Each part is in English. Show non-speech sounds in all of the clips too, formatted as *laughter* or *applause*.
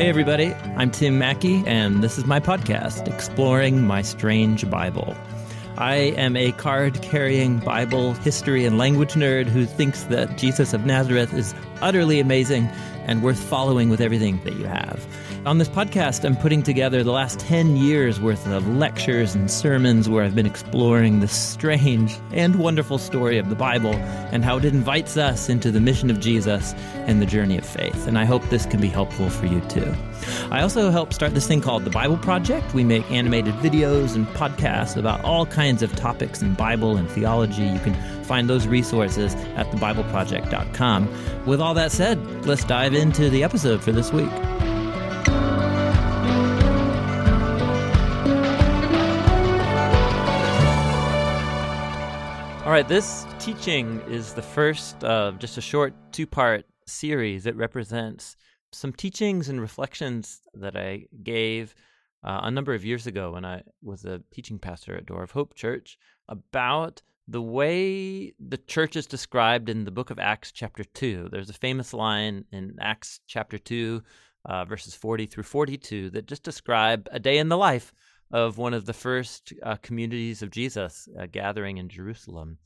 Hey, everybody, I'm Tim Mackie, and this is my podcast, Exploring My Strange Bible. I am a card carrying Bible history and language nerd who thinks that Jesus of Nazareth is utterly amazing and worth following with everything that you have. On this podcast, I'm putting together the last 10 years worth of lectures and sermons where I've been exploring the strange and wonderful story of the Bible and how it invites us into the mission of Jesus and the journey of faith. And I hope this can be helpful for you too. I also help start this thing called the Bible Project. We make animated videos and podcasts about all kinds of topics in Bible and theology. You can find those resources at thebibleproject.com. With all that said, let's dive into the episode for this week. All right, this teaching is the first of just a short two part series. It represents some teachings and reflections that I gave uh, a number of years ago when I was a teaching pastor at Door of Hope Church about the way the church is described in the book of Acts, chapter 2. There's a famous line in Acts, chapter 2, uh, verses 40 through 42, that just describe a day in the life of one of the first uh, communities of Jesus uh, gathering in Jerusalem.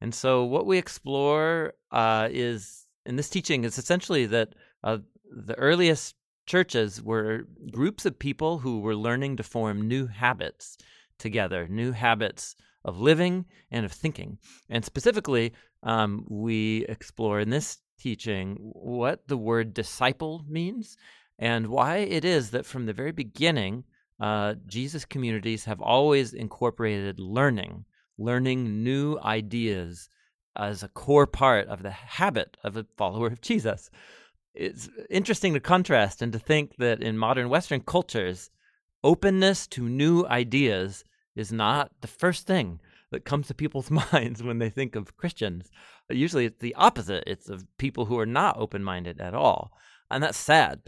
And so, what we explore uh, is in this teaching is essentially that uh, the earliest churches were groups of people who were learning to form new habits together, new habits of living and of thinking. And specifically, um, we explore in this teaching what the word disciple means and why it is that from the very beginning, uh, Jesus communities have always incorporated learning, learning new ideas as a core part of the habit of a follower of Jesus. It's interesting to contrast and to think that in modern Western cultures, openness to new ideas is not the first thing that comes to people's *laughs* minds when they think of Christians. Usually it's the opposite. It's of people who are not open minded at all. And that's sad.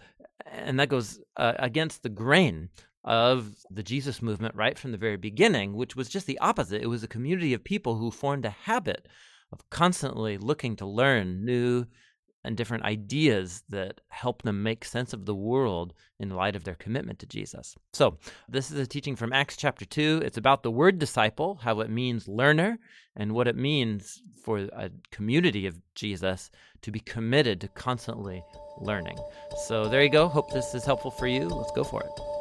And that goes uh, against the grain of the Jesus movement right from the very beginning, which was just the opposite. It was a community of people who formed a habit of constantly looking to learn new and different ideas that help them make sense of the world in light of their commitment to Jesus. So, this is a teaching from Acts chapter 2. It's about the word disciple, how it means learner, and what it means for a community of Jesus to be committed to constantly learning. So, there you go. Hope this is helpful for you. Let's go for it.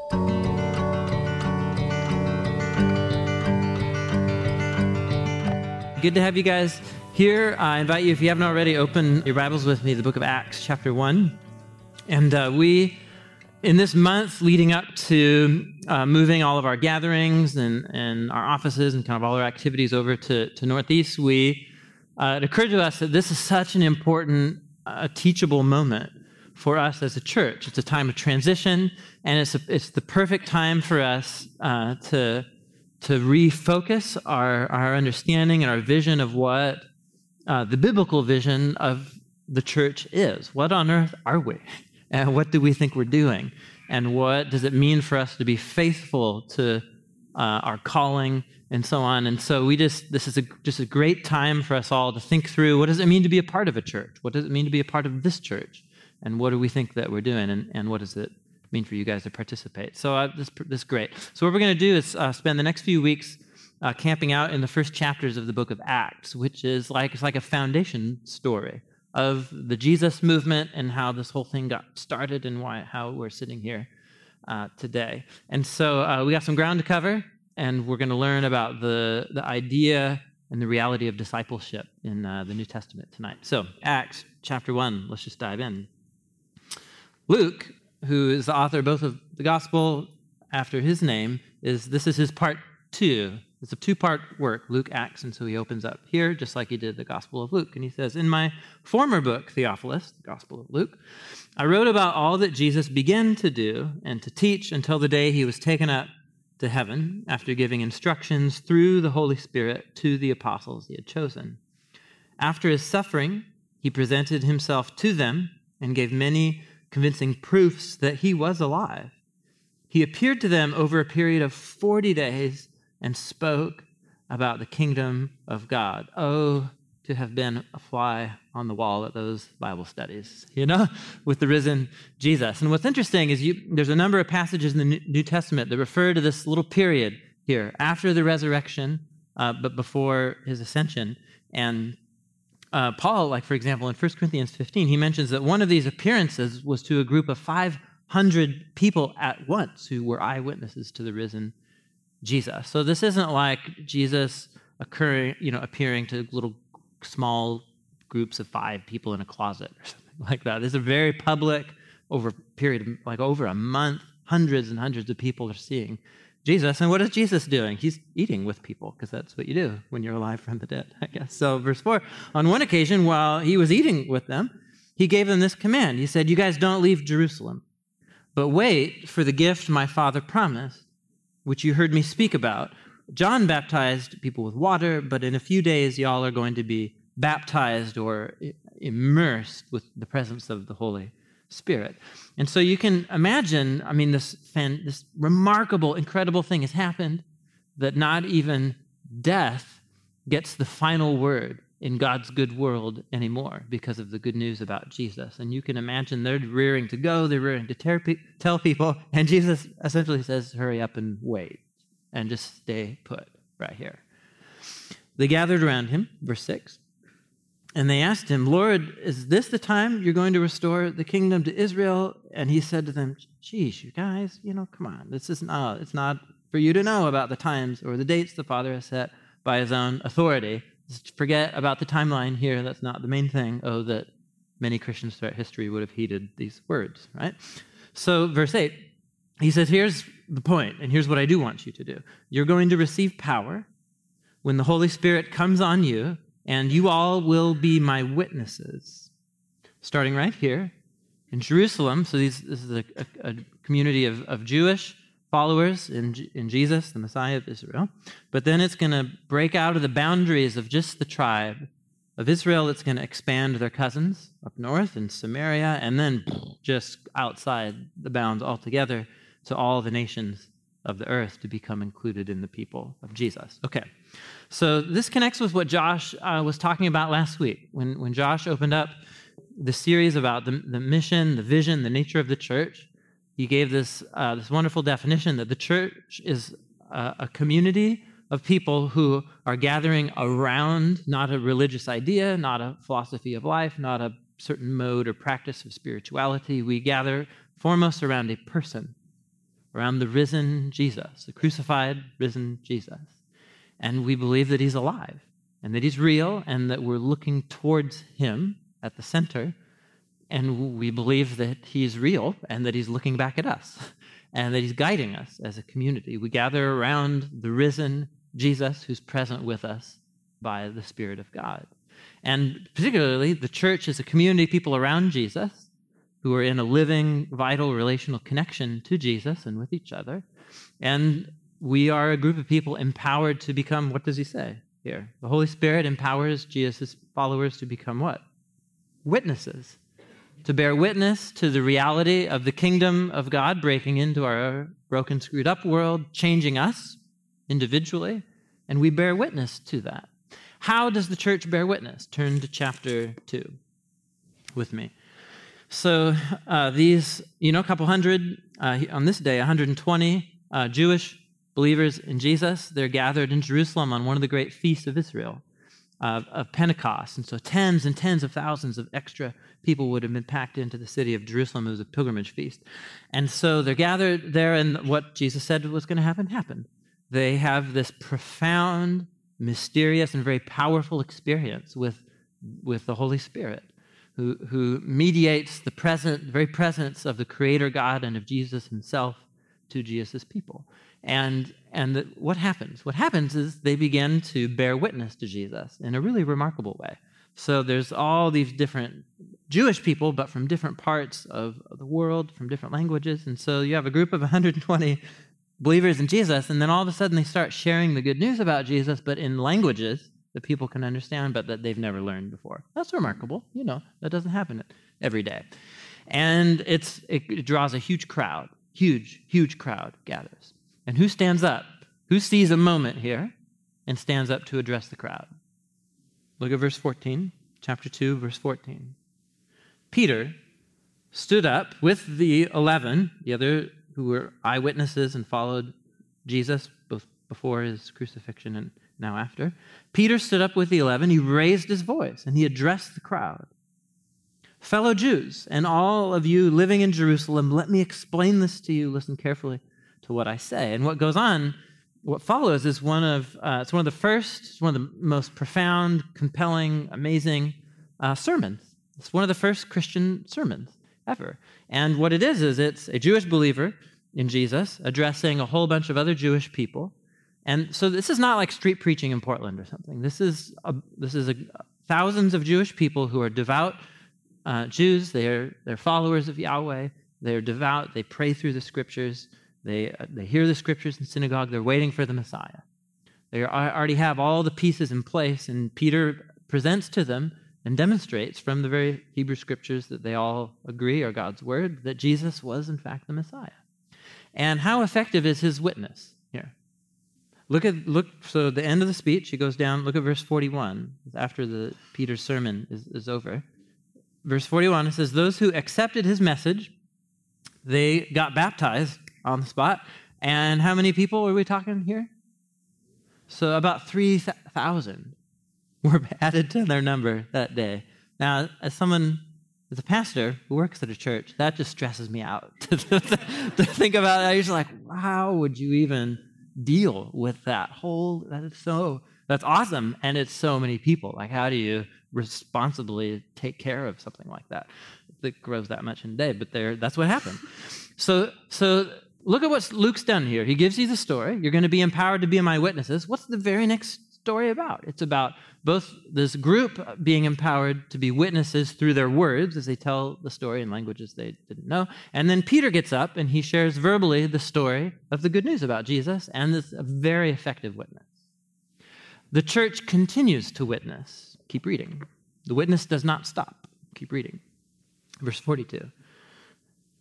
Good to have you guys here. I invite you, if you haven't already, open your Bibles with me, the book of Acts, chapter 1. And uh, we, in this month leading up to uh, moving all of our gatherings and, and our offices and kind of all our activities over to, to Northeast, we, uh, it occurred to us that this is such an important, uh, teachable moment for us as a church. It's a time of transition, and it's, a, it's the perfect time for us uh, to to refocus our, our understanding and our vision of what uh, the biblical vision of the church is. What on earth are we? *laughs* And what do we think we're doing? And what does it mean for us to be faithful to uh, our calling and so on? And so we just, this is a, just a great time for us all to think through what does it mean to be a part of a church? What does it mean to be a part of this church? And what do we think that we're doing? And, and what does it mean for you guys to participate. So uh, this, this is great. So what we're going to do is uh, spend the next few weeks uh, camping out in the first chapters of the book of Acts, which is like it's like a foundation story of the Jesus movement and how this whole thing got started and why how we're sitting here uh, today. And so uh, we got some ground to cover, and we're going to learn about the the idea and the reality of discipleship in uh, the New Testament tonight. So Acts chapter one. Let's just dive in. Luke who is the author both of the gospel after his name, is this is his part two. It's a two part work, Luke, Acts, and so he opens up here just like he did the Gospel of Luke. And he says, In my former book, Theophilus, the Gospel of Luke, I wrote about all that Jesus began to do and to teach until the day he was taken up to heaven after giving instructions through the Holy Spirit to the apostles he had chosen. After his suffering, he presented himself to them and gave many convincing proofs that he was alive. He appeared to them over a period of 40 days and spoke about the kingdom of God. Oh, to have been a fly on the wall at those Bible studies, you know, *laughs* with the risen Jesus. And what's interesting is you, there's a number of passages in the New Testament that refer to this little period here after the resurrection, uh, but before his ascension. And uh, Paul, like for example, in 1 Corinthians 15, he mentions that one of these appearances was to a group of 500 people at once who were eyewitnesses to the risen Jesus. So this isn't like Jesus occurring, you know, appearing to little small groups of five people in a closet or *laughs* something like that. This is very public, over a period of like over a month, hundreds and hundreds of people are seeing Jesus. And what is Jesus doing? He's eating with people because that's what you do when you're alive from the dead, I guess. So, verse 4 on one occasion, while he was eating with them, he gave them this command. He said, You guys don't leave Jerusalem, but wait for the gift my father promised, which you heard me speak about John baptized people with water, but in a few days, y'all are going to be baptized or immersed with the presence of the Holy Spirit. And so you can imagine, I mean, this, fan, this remarkable, incredible thing has happened that not even death gets the final word in God's good world anymore because of the good news about Jesus. And you can imagine they're rearing to go, they're rearing to tell people, and Jesus essentially says, hurry up and wait and just stay put right here. They gathered around him, verse 6, and they asked him, Lord, is this the time you're going to restore the kingdom to Israel? And he said to them, Geez, you guys, you know, come on. This is not, it's not for you to know about the times or the dates the Father has set by his own authority. Just forget about the timeline here. That's not the main thing. Oh, that many Christians throughout history would have heeded these words, right? So, verse 8, he says, Here's the point, and here's what I do want you to do. You're going to receive power when the Holy Spirit comes on you, and you all will be my witnesses. Starting right here in Jerusalem. So these, this is a, a, a community of, of Jewish followers in, in Jesus, the Messiah of Israel. But then it's going to break out of the boundaries of just the tribe of Israel. It's going to expand their cousins up north in Samaria, and then just outside the bounds altogether to all the nations of the earth to become included in the people of Jesus. Okay, so this connects with what Josh uh, was talking about last week when, when Josh opened up the series about the, the mission, the vision, the nature of the church. He gave this, uh, this wonderful definition that the church is a, a community of people who are gathering around not a religious idea, not a philosophy of life, not a certain mode or practice of spirituality. We gather foremost around a person around the risen Jesus, the crucified, risen Jesus. And we believe that he's alive and that he's real and that we're looking towards him at the center. And we believe that he's real and that he's looking back at us *laughs* and that he's guiding us as a community. We gather around the risen Jesus who's present with us by the Spirit of God. And particularly, the church is a community of people around Jesus who are in a living, vital relational connection to Jesus and with each other. And we are a group of people empowered to become, what does he say here? The Holy Spirit empowers Jesus' followers to become what? Witnesses. To bear witness to the reality of the kingdom of God breaking into our broken, screwed up world, changing us individually, and we bear witness to that. How does the church bear witness? Turn to chapter 2 with me. So uh, these, you know, a couple hundred, uh, on this day, 120 uh, Jewish believers in Jesus, they're gathered in Jerusalem on one of the great feasts of Israel, of Pentecost. And so tens and tens of thousands of extra people would have been packed into the city of Jerusalem. It was a pilgrimage feast. And so they're gathered there, and what Jesus said was going to happen happened. They have this profound, mysterious, and very powerful experience with, with the Holy Spirit who, who mediates the present, the very presence of the Creator God and of Jesus Himself to Jesus' people. And, and the, what happens? What happens is they begin to bear witness to Jesus in a really remarkable way. So there's all these different Jewish people, but from different parts of, of the world, from different languages. And so you have a group of *laughs* 120 believers in Jesus, and then all of a sudden they start sharing the good news about Jesus, but in languages that people can understand, but that they've never learned before. That's remarkable. You know, that doesn't happen every day. And it's, it draws a huge crowd, huge, huge crowd gathers. And who stands up? Who sees a moment here and stands up to address the crowd? Look at verse 14, chapter 2, verse 14. Peter stood up with the 11, the other who were eyewitnesses and followed Jesus both before his crucifixion and now after. Peter stood up with the 11. He raised his voice and he addressed the crowd. Fellow Jews, and all of you living in Jerusalem, let me explain this to you. Listen carefully to what I say. And what goes on, what follows, is one of uh, it's one of the first, it's one of the most profound, compelling, amazing uh, sermons. It's one of the first Christian sermons ever. And what it is is it's a Jewish believer in Jesus addressing a whole bunch of other Jewish people. And so this is not like street preaching in Portland or something. This is a, this is a, thousands of Jewish people who are devout uh, Jews. They're they're followers of Yahweh. They're devout. They pray through the scriptures. They uh, they hear the scriptures in synagogue. They're waiting for the Messiah. They already have all the pieces in place, and Peter presents to them and demonstrates from the very Hebrew scriptures that they all agree are God's word that Jesus was, in fact, the Messiah. And how effective is his witness? Look at look. So the end of the speech, he goes down. Look at verse forty-one. After the Peter's sermon is, is over, verse forty-one. It says, "Those who accepted his message, they got baptized on the spot. And how many people are we talking here? So about three thousand were *laughs* added to their number that day. Now, as someone, as a pastor who works at a church, that just stresses me out *laughs* to, think about it. I usually like, how would you even deal with that whole, that is so, that's awesome. And it's so many people. Like, how do you responsibly take care of something like that that grows that much in a day? But there, that's what happened. So, so look at what Luke's done here. He gives you the story. You're going to be empowered to be my witnesses. What's the very next story about? It's about both this group being empowered to be witnesses through their words as they tell the story in languages they didn't know. And then Peter gets up and he shares verbally the story of the good news about Jesus and is a very effective witness. The church continues to witness. Keep reading. The witness does not stop. Keep reading. Verse 42.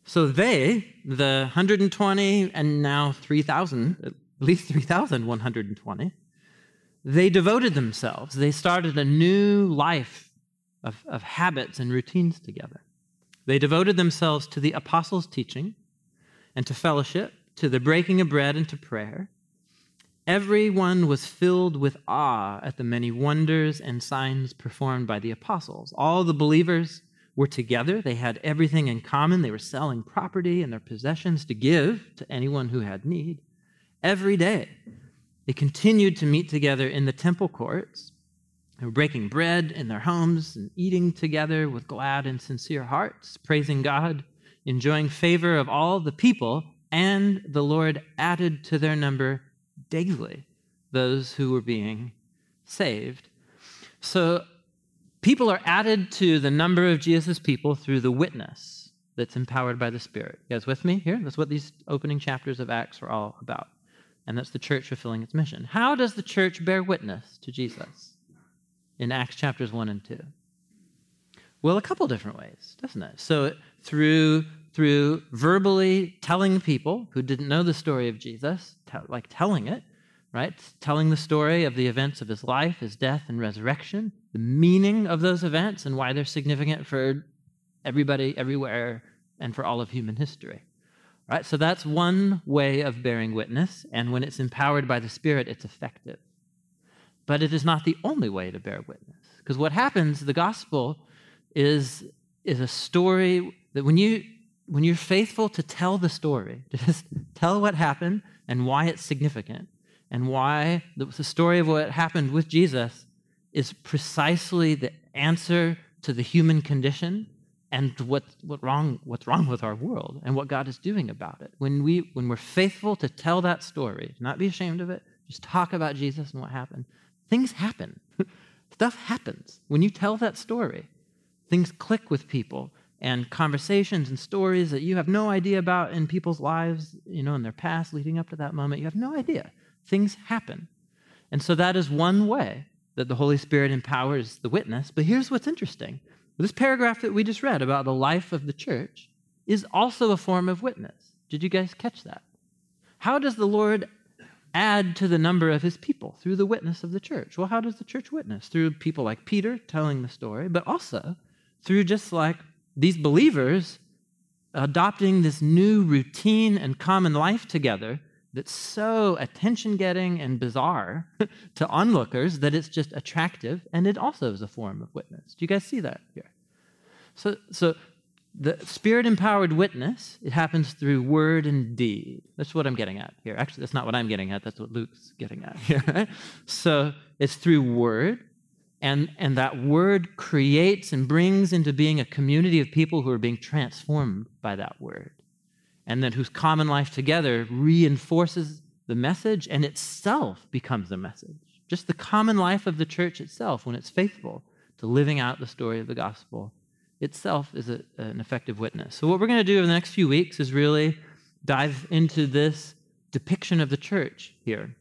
So they, the 120 and now 3,000, at least 3,120, they devoted themselves. They started a new life of, of habits and routines together. They devoted themselves to the apostles' teaching and to fellowship, to the breaking of bread and to prayer. Everyone was filled with awe at the many wonders and signs performed by the apostles. All the believers were together. They had everything in common. They were selling property and their possessions to give to anyone who had need. Every day, they continued to meet together in the temple courts. They were breaking bread in their homes and eating together with glad and sincere hearts, praising God, enjoying favor of all the people, and the Lord added to their number daily those who were being saved. So people are added to the number of Jesus' people through the witness that's empowered by the Spirit. You guys with me here? That's what these opening chapters of Acts are all about and that's the church fulfilling its mission. How does the church bear witness to Jesus in Acts chapters 1 and 2? Well, a couple different ways, doesn't it? So, through through verbally telling people who didn't know the story of Jesus, like telling it, right? Telling the story of the events of his life, his death, and resurrection, the meaning of those events, and why they're significant for everybody, everywhere, and for all of human history. Right? So that's one way of bearing witness, and when it's empowered by the Spirit, it's effective. But it is not the only way to bear witness. Because what happens, the gospel is, is a story that when you when you're faithful to tell the story, to *laughs* just tell what happened and why it's significant, and why the, the story of what happened with Jesus is precisely the answer to the human condition and what, what wrong, what's wrong with our world and what God is doing about it. When, we, when we're faithful to tell that story, not be ashamed of it, just talk about Jesus and what happened, things happen. *laughs* Stuff happens. When you tell that story, things click with people and conversations and stories that you have no idea about in people's lives, you know, in their past leading up to that moment. You have no idea. Things happen. And so that is one way that the Holy Spirit empowers the witness. But here's what's interesting this paragraph that we just read about the life of the church is also a form of witness. Did you guys catch that? How does the Lord add to the number of his people through the witness of the church. Well, how does the church witness? Through people like Peter telling the story, but also through just like these believers adopting this new routine and common life together that's so attention getting and bizarre *laughs* to onlookers that it's just attractive and it also is a form of witness. Do you guys see that here? So, so the spirit empowered witness, it happens through word and deed. That's what I'm getting at here. Actually, that's not what I'm getting at, that's what Luke's getting at here. *laughs* so it's through word, and, and that word creates and brings into being a community of people who are being transformed by that word. And then whose common life together reinforces the message and itself becomes a message. Just the common life of the church itself, when it's faithful to living out the story of the gospel itself is a, an effective witness. So, what we're going to do in the next few weeks is really dive into this depiction of the church here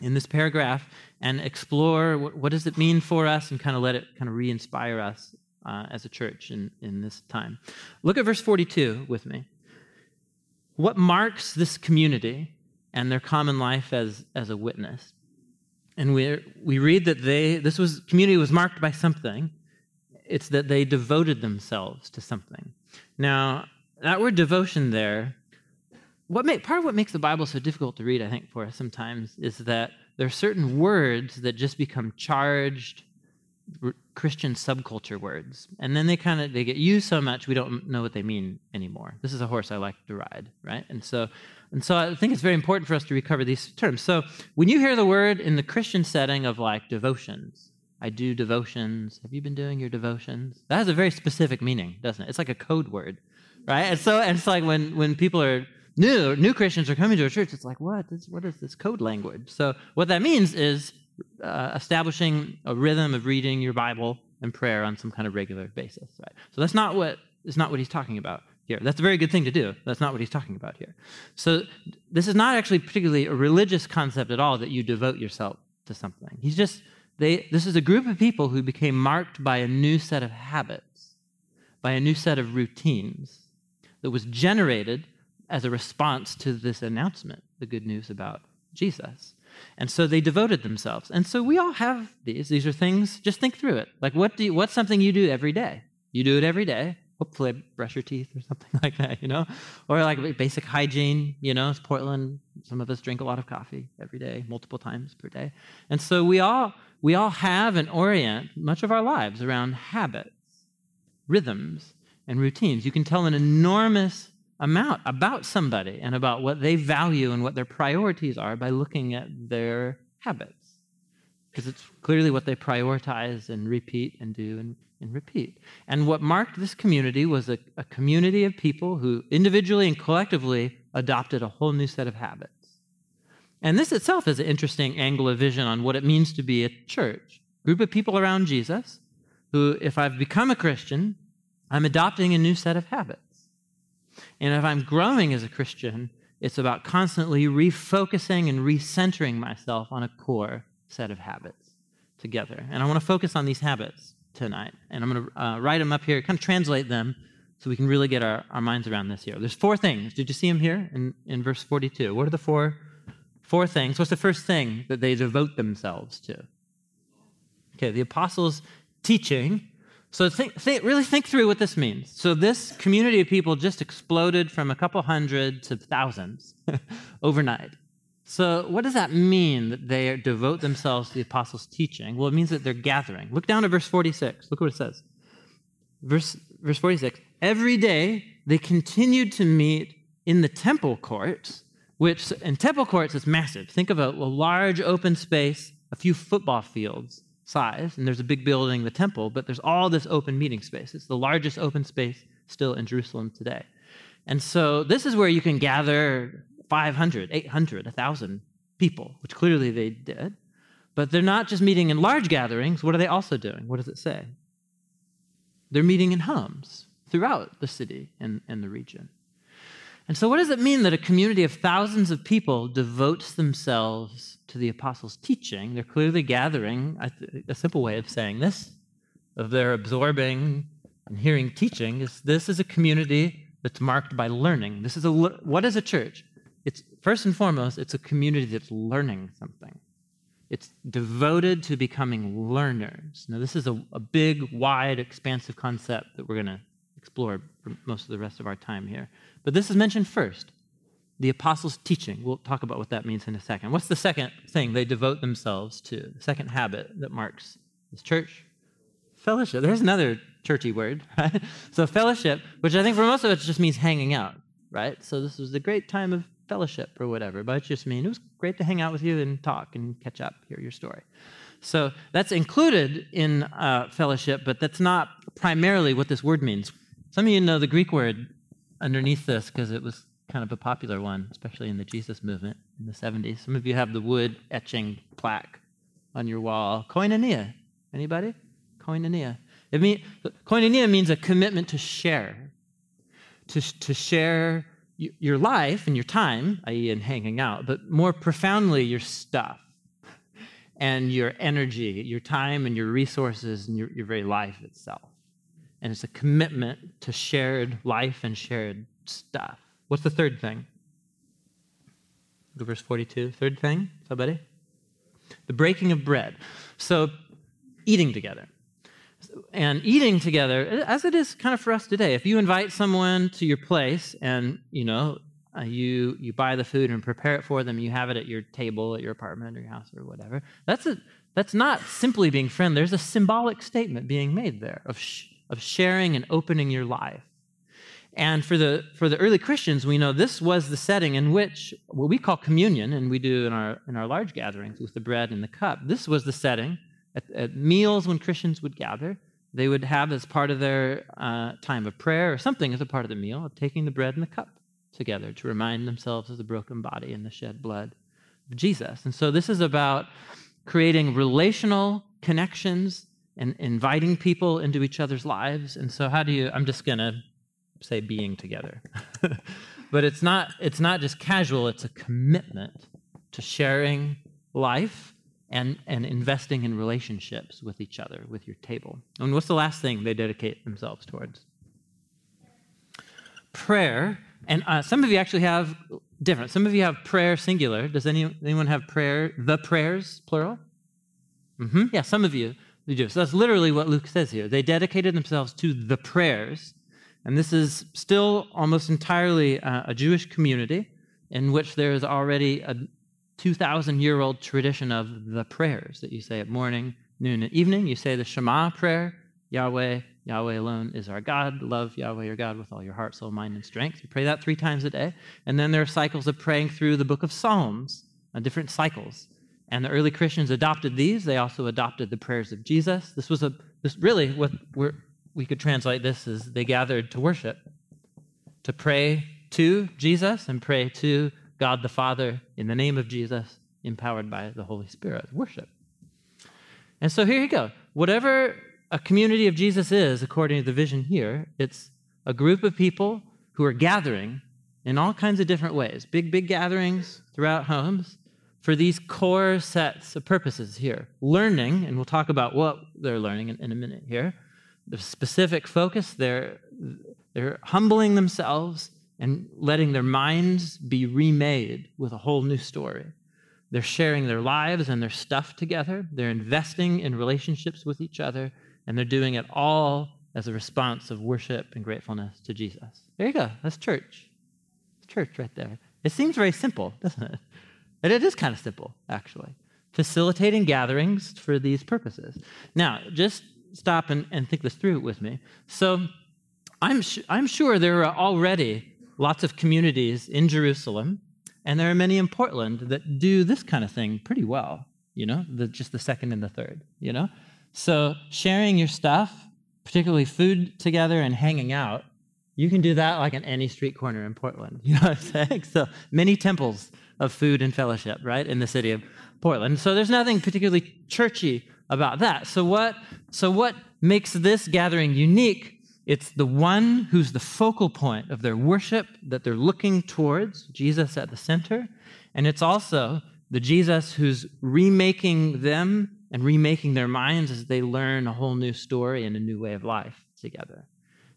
in this paragraph and explore what, what does it mean for us and kind of let it kind of re-inspire us uh, as a church in, in this time. Look at verse 42 with me. What marks this community and their common life as, as a witness? And we we read that they this was community was marked by something, it's that they devoted themselves to something. Now, that word devotion there, what make, part of what makes the Bible so difficult to read, I think, for us sometimes, is that there are certain words that just become charged Christian subculture words, and then they kind of they get used so much we don't know what they mean anymore. This is a horse I like to ride, right? And so, and so I think it's very important for us to recover these terms. So when you hear the word in the Christian setting of like devotions, I do devotions. Have you been doing your devotions? That has a very specific meaning, doesn't it? It's like a code word, right? And so, and it's like when when people are new, new Christians are coming to a church, it's like, what? This, what is this code language? So, what that means is uh, establishing a rhythm of reading your Bible and prayer on some kind of regular basis, right? So that's not what is not what he's talking about here. That's a very good thing to do. That's not what he's talking about here. So this is not actually particularly a religious concept at all that you devote yourself to something. He's just they, this is a group of people who became marked by a new set of habits, by a new set of routines that was generated as a response to this announcement, the good news about Jesus. And so they devoted themselves. And so we all have these. These are things, just think through it. Like, what do you, what's something you do every day? You do it every day. Hopefully, brush your teeth or *laughs* something like that, you know? Or like basic hygiene, you know? It's Portland. Some of us drink a lot of coffee every day, multiple times per day. And so we all we all have and orient much of our lives around habits, rhythms, and routines. You can tell an enormous amount about somebody and about what they value and what their priorities are by looking at their habits. Because it's clearly what they prioritize and repeat and do and, and repeat. And what marked this community was a, a community of people who individually and collectively adopted a whole new set of habits. And this itself is an interesting angle of vision on what it means to be a church. Group of people around Jesus who, if I've become a Christian, I'm adopting a new set of habits. And if I'm growing as a Christian, it's about constantly refocusing and recentering myself on a core set of habits together. And I want to focus on these habits tonight. And I'm going to uh, write them up here, kind of translate them so we can really get our, our minds around this here. There's four things. Did you see them here in, in verse 42? What are the four Four things. What's the first thing that they devote themselves to? Okay, the apostles' teaching. So think, think, really think through what this means. So this community of people just exploded from a couple hundred to thousands *laughs* overnight. So what does that mean that they devote themselves to the apostles' teaching? Well, it means that they're gathering. Look down at verse 46. Look what it says. Verse, verse 46. Every day they continued to meet in the temple courts which in temple courts is massive. Think of a, a large open space, a few football fields size, and there's a big building, the temple, but there's all this open meeting space. It's the largest open space still in Jerusalem today. And so this is where you can gather 500, 800, 1,000 people, which clearly they did. But they're not just meeting in large gatherings. What are they also doing? What does it say? They're meeting in homes throughout the city and, and the region. And so, what does it mean that a community of thousands of people devotes themselves to the apostles' teaching? They're clearly gathering, a simple way of saying this, of their absorbing and hearing teaching, is this is a community that's marked by learning. This is a what is a church? it's first and foremost, it's a community that's learning something. It's devoted to becoming learners. Now, this is a, a big, wide, expansive concept that we're going to explore for most of the rest of our time here. But this is mentioned first the apostles' teaching. We'll talk about what that means in a second. What's the second thing they devote themselves to? The second habit that marks this church? Fellowship. There's another churchy word, *laughs* right? So, fellowship, which I think for most of it just means hanging out, right? So, this was a great time of fellowship or whatever, but it just means it was great to hang out with you and talk and catch up, hear your story. So, that's included in uh, fellowship, but that's not primarily what this word means. Some of you know the Greek word underneath this because it was kind of a popular one, especially in the Jesus movement in the 70s. Some of you have the wood etching plaque on your wall. Koinonia. Anybody? Koinonia. It mean, koinonia means a commitment to share, to, to share your life and your time, i.e., in hanging out, but more profoundly, your stuff and your energy, your time and your resources and your, your very life itself. And it's a commitment to shared life and shared stuff. What's the third thing? Verse 42. Third thing, somebody? The breaking of bread. So, eating together. And eating together, as it is kind of for us today. If you invite someone to your place and, you know, uh, you you buy the food and prepare it for them, you have it at your table at your apartment or your house or whatever. That's a that's not simply being friendly. There's a symbolic statement being made there of sh- of sharing and opening your life. And for the, for the early Christians, we know this was the setting in which what we call communion, and we do in our, in our large gatherings with the bread and the cup, this was the setting at, at meals when Christians would gather. They would have as part of their uh, time of prayer or something as a part of the meal of taking the bread and the cup together to remind themselves of the broken body and the shed blood of Jesus. And so this is about creating relational connections and inviting people into each other's lives. And so, how do you? I'm just going to say being together. *laughs* but it's not, it's not just casual, it's a commitment to sharing life and, and investing in relationships with each other, with your table. And what's the last thing they dedicate themselves towards? Prayer. And uh, some of you actually have different. Some of you have prayer singular. Does any, anyone have prayer, the prayers, plural? Mm-hmm. Yeah, some of you do. So that's literally what Luke says here. They dedicated themselves to the prayers and this is still almost entirely uh, a Jewish community in which there is already a 2,000 year old tradition of the prayers that you say at morning, noon, and evening. You say the Shema prayer Yahweh, Yahweh alone is our God. Love Yahweh your God with all your heart, soul, mind, and strength. You pray that three times a day. And then there are cycles of praying through the book of Psalms, uh, different cycles. And the early Christians adopted these. They also adopted the prayers of Jesus. This was a this really what we're we could translate this as they gathered to worship, to pray to Jesus and pray to God the Father in the name of Jesus, empowered by the Holy Spirit. Worship. And so here you go. Whatever a community of Jesus is, according to the vision here, it's a group of people who are gathering in all kinds of different ways big, big gatherings throughout homes for these core sets of purposes here. Learning, and we'll talk about what they're learning in, in a minute here the specific focus. They're, they're humbling themselves and letting their minds be remade with a whole new story. They're sharing their lives and their stuff together. They're investing in relationships with each other, and they're doing it all as a response of worship and gratefulness to Jesus. There you go. That's church. Church right there. It seems very simple, doesn't it? And it is kind of simple, actually. Facilitating gatherings for these purposes. Now, just stop and, and think this through with me. So I'm, I'm sure there are already lots of communities in Jerusalem, and there are many in Portland that do this kind of thing pretty well, you know, the, just the second and the third, you know? So sharing your stuff, particularly food together and hanging out, you can do that like in any street corner in Portland. *laughs* You know what I'm saying? So many temples of food and fellowship, right, in the city of Portland. So there's nothing particularly churchy about that. So what so what makes this gathering unique? It's the one who's the focal point of their worship that they're looking towards, Jesus at the center, and it's also the Jesus who's remaking them and remaking their minds as they learn a whole new story and a new way of life together.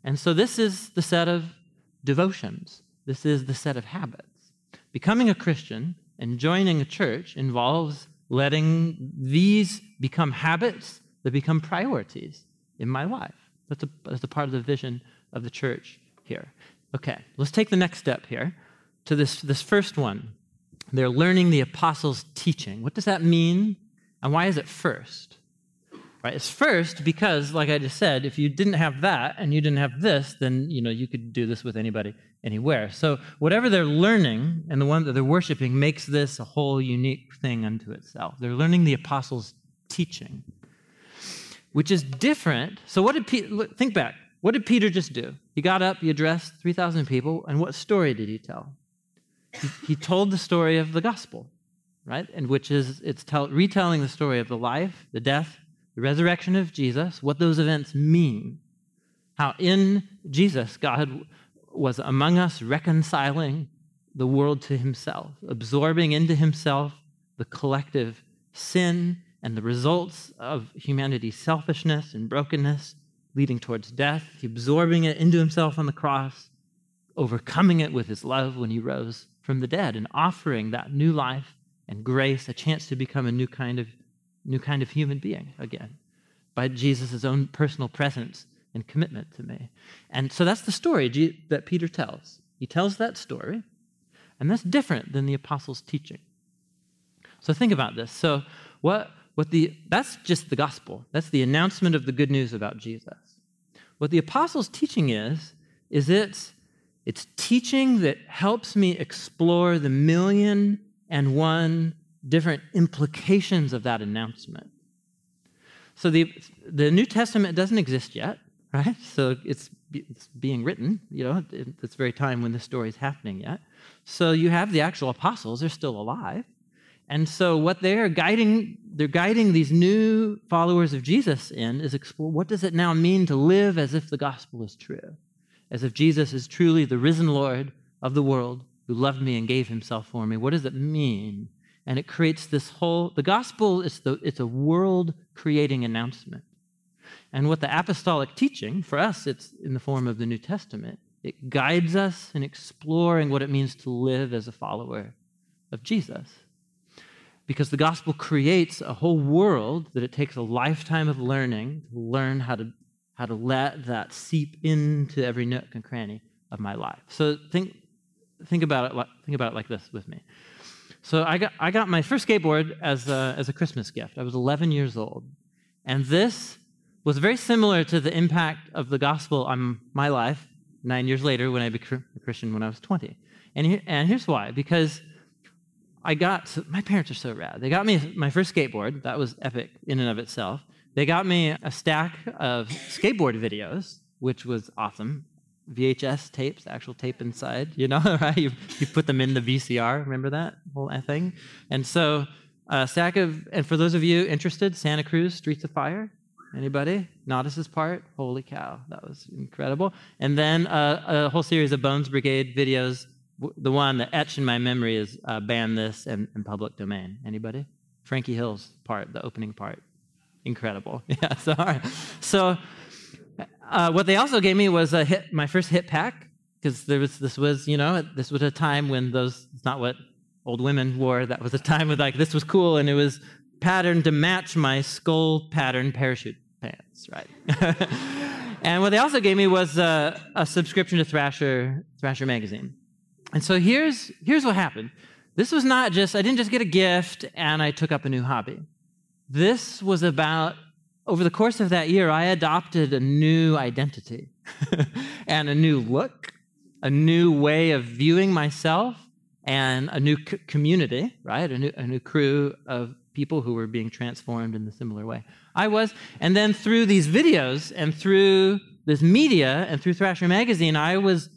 And so this is the set of devotions. This is the set of habits. Becoming a Christian and joining a church involves letting these become habits that become priorities in my life. That's a, that's a part of the vision of the church here. Okay, let's take the next step here to this, this first one. They're learning the apostles' teaching. What does that mean? And why is it first? Right? It's first because, like I just said, if you didn't have that and you didn't have this, then you know you could do this with anybody anywhere. So whatever they're learning and the one that they're worshiping makes this a whole unique thing unto itself. They're learning the apostles' teaching, which is different. So what did Peter think back? What did Peter just do? He got up, he addressed 3,000 people, and what story did he tell? He, told the story of the gospel, right? And which is it's tell, retelling the story of the life, the death, the resurrection of Jesus, what those events mean, how in Jesus, God was among us reconciling the world to himself, absorbing into himself the collective sin and the results of humanity's selfishness and brokenness leading towards death, absorbing it into himself on the cross, overcoming it with his love when he rose from the dead, and offering that new life and grace, a chance to become a new kind of new kind of human being again. By Jesus' own personal presence and commitment to me. And so that's the story that Peter tells. He tells that story, and that's different than the apostles' teaching. So think about this. So what what the that's just the gospel. That's the announcement of the good news about Jesus. What the apostles' teaching is is it's it's teaching that helps me explore the million and one different implications of that announcement. So the, the New Testament doesn't exist yet, right? *laughs* So it's, it's being written, you know, at this very time when this story is happening yet. So you have the actual apostles, they're still alive. And so what they're guiding, they're guiding these new followers of Jesus in is explore what does it now mean to live as if the gospel is true? As if Jesus is truly the risen Lord of the world who loved me and gave himself for me. What does it mean and it creates this whole the gospel is the it's a world creating announcement and what the apostolic teaching for us it's in the form of the new testament it guides us in exploring what it means to live as a follower of jesus because the gospel creates a whole world that it takes a lifetime of learning to learn how to how to let that seep into every nook and cranny of my life so think think about it think about it like this with me so I got, I got my first skateboard as a, as a Christmas gift. I was 11 years old. And this was very similar to the impact of the gospel on my life nine years later when I became a Christian when I was 20. And, and here's why because I got, my parents are so rad. They got me my first skateboard. That was epic in and of itself. They got me a stack of skateboard videos, which was awesome. VHS tapes, actual tape inside, you know, *laughs* right? You, you put them in the VCR, remember that whole eh, thing? And so, a stack of, and for those of you interested, Santa Cruz, Streets of Fire, anybody? Natas's part? Holy cow, that was incredible. And then uh, a whole series of Bones Brigade videos. The one that etched in my memory is uh, Ban This and, and Public Domain. Anybody? Frankie Hill's part, the opening part. Incredible. *laughs* Yeah, so, all right. So, uh, what they also gave me was a hit, my first hit pack, because there was this was you know this was a time when those it's not what old women wore. That was a time with like this was cool, and it was patterned to match my skull pattern parachute pants, right? *laughs* and what they also gave me was a, a subscription to Thrasher Thrasher magazine. And so here's here's what happened. This was not just I didn't just get a gift and I took up a new hobby. This was about over the course of that year, I adopted a new identity *laughs* and a new look, a new way of viewing myself, and a new c- community, right? A new, a new crew of people who were being transformed in a similar way. I was. And then through these videos and through this media and through Thrasher Magazine, I was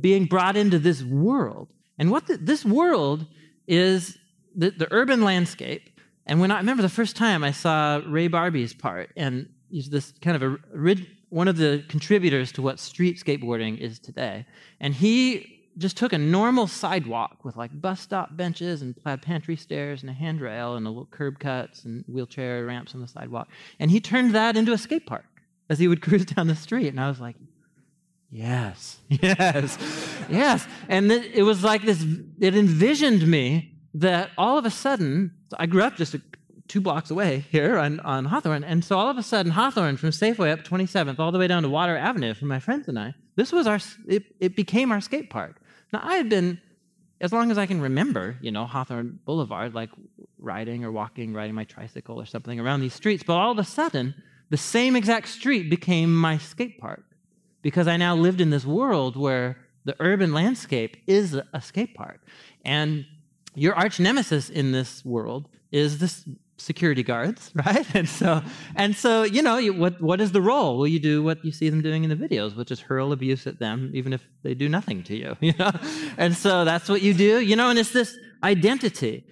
being brought into this world. And what the, this world is the, the urban landscape and when I remember the first time I saw Ray Barbee's part, and he's this kind of a, one of the contributors to what street skateboarding is today. And he just took a normal sidewalk with like bus stop benches and plaid pantry stairs and a handrail and a little curb cuts and wheelchair ramps on the sidewalk. And he turned that into a skate park as he would *laughs* cruise down the street. And I was like, yes, *laughs* yes, yes. And it was like this, it envisioned me that all of a sudden, I grew up just a, two blocks away here on, on Hawthorne. And so all of a sudden, Hawthorne from Safeway up 27th all the way down to Water Avenue for my friends and I, this was our, it, it became our skate park. Now, I had been, as long as I can remember, you know, Hawthorne Boulevard, like riding or walking, riding my tricycle or something around these streets. But all of a sudden, the same exact street became my skate park because I now lived in this world where the urban landscape is a skate park. And your arch nemesis in this world is this security guards, *laughs* right? And so, and so, you know, you, what what is the role? Well, you do what you see them doing in the videos, which is hurl abuse at them, even if they do nothing to you, *laughs* you know. And so that's what you do, you know. And it's this identity,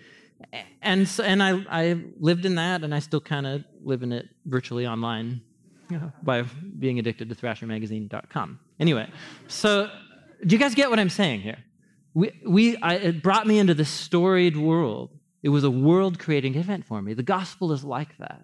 and so, and I I lived in that, and I still kind of live in it virtually online, you know, by being addicted to ThrasherMagazine.com. Anyway, so do you guys get what I'm saying here? We we I, it brought me into this storied world it was a world creating event for me. The gospel is like that,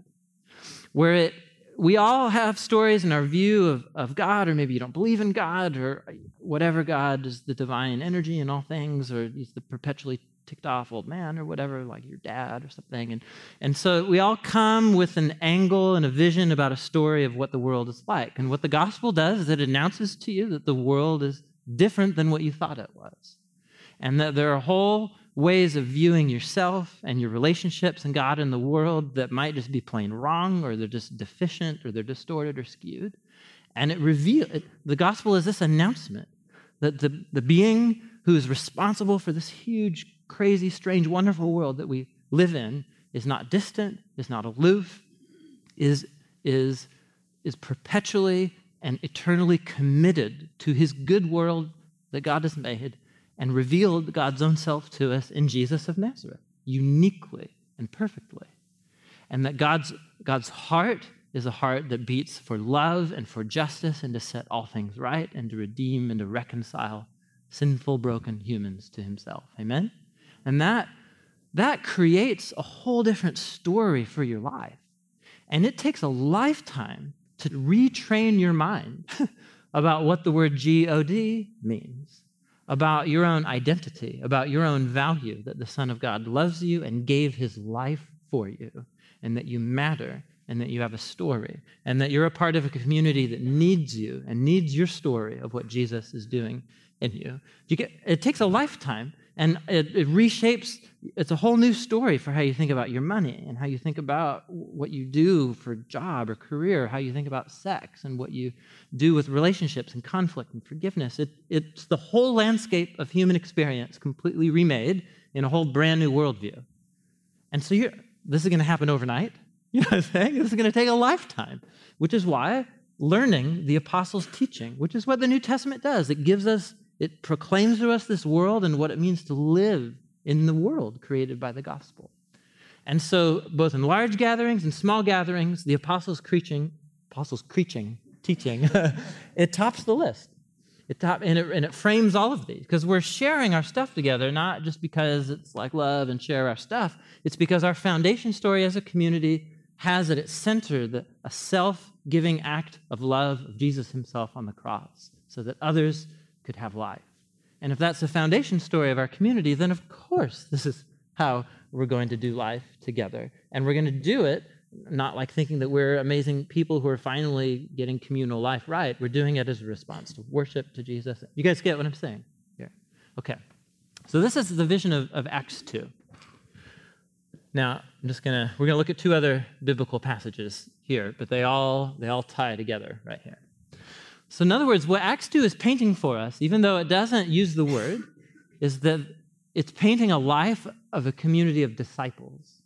where it, we all have stories in our view of, of God, or maybe you don't believe in God, or whatever God is the divine energy in all things, or he's the perpetually ticked off old man, or whatever, like your dad or something. And, and so we all come with an angle and a vision about a story of what the world is like. And what the gospel does is it announces to you that the world is different than what you thought it was. And that there are whole ways of viewing yourself and your relationships and God and the world that might just be plain wrong or they're just deficient or they're distorted or skewed. And it reveals the gospel is this announcement that the, the being who is responsible for this huge, crazy, strange, wonderful world that we live in is not distant, is not aloof, is, is, is perpetually and eternally committed to his good world that God has made and revealed God's own self to us in Jesus of Nazareth, uniquely and perfectly. And that God's, God's heart is a heart that beats for love and for justice and to set all things right and to redeem and to reconcile sinful, broken humans to himself. Amen? And that, that creates a whole different story for your life. And it takes a lifetime to retrain your mind *laughs* about what the word G O D means about your own identity, about your own value, that the Son of God loves you and gave his life for you, and that you matter, and that you have a story, and that you're a part of a community that needs you and needs your story of what Jesus is doing in you. you get, it takes a lifetime and it, it, reshapes, it's a whole new story for how you think about your money and how you think about what you do for job or career, how you think about sex and what you do with relationships and conflict and forgiveness. It, it's the whole landscape of human experience completely remade in a whole brand new worldview. And so this is going to happen overnight. *laughs* You know what I'm saying? This is going to take a lifetime, which is why learning the apostles' teaching, which is what the New Testament does, it gives us it proclaims to us this world and what it means to live in the world created by the gospel. And so, both in large gatherings and small gatherings, the apostles' preaching, apostles' preaching, teaching, *laughs* it tops the list. It top, and, it, and it frames all of these because we're sharing our stuff together, not just because it's like love and share our stuff. It's because our foundation story as a community has at its center the, a self giving act of love of Jesus himself on the cross so that others could have life. And if that's the foundation story of our community, then of course this is how we're going to do life together. And we're going to do it not like thinking that we're amazing people who are finally getting communal life right. We're doing it as a response to worship to Jesus. You guys get what I'm saying here? Okay. So this is the vision of, of Acts 2. Now, I'm just gonna we're gonna look at two other biblical passages here, but they all they all tie together right here. So, in other words, what Acts 2 is painting for us, even though it doesn't use the word, is that it's painting a life of a community of disciples.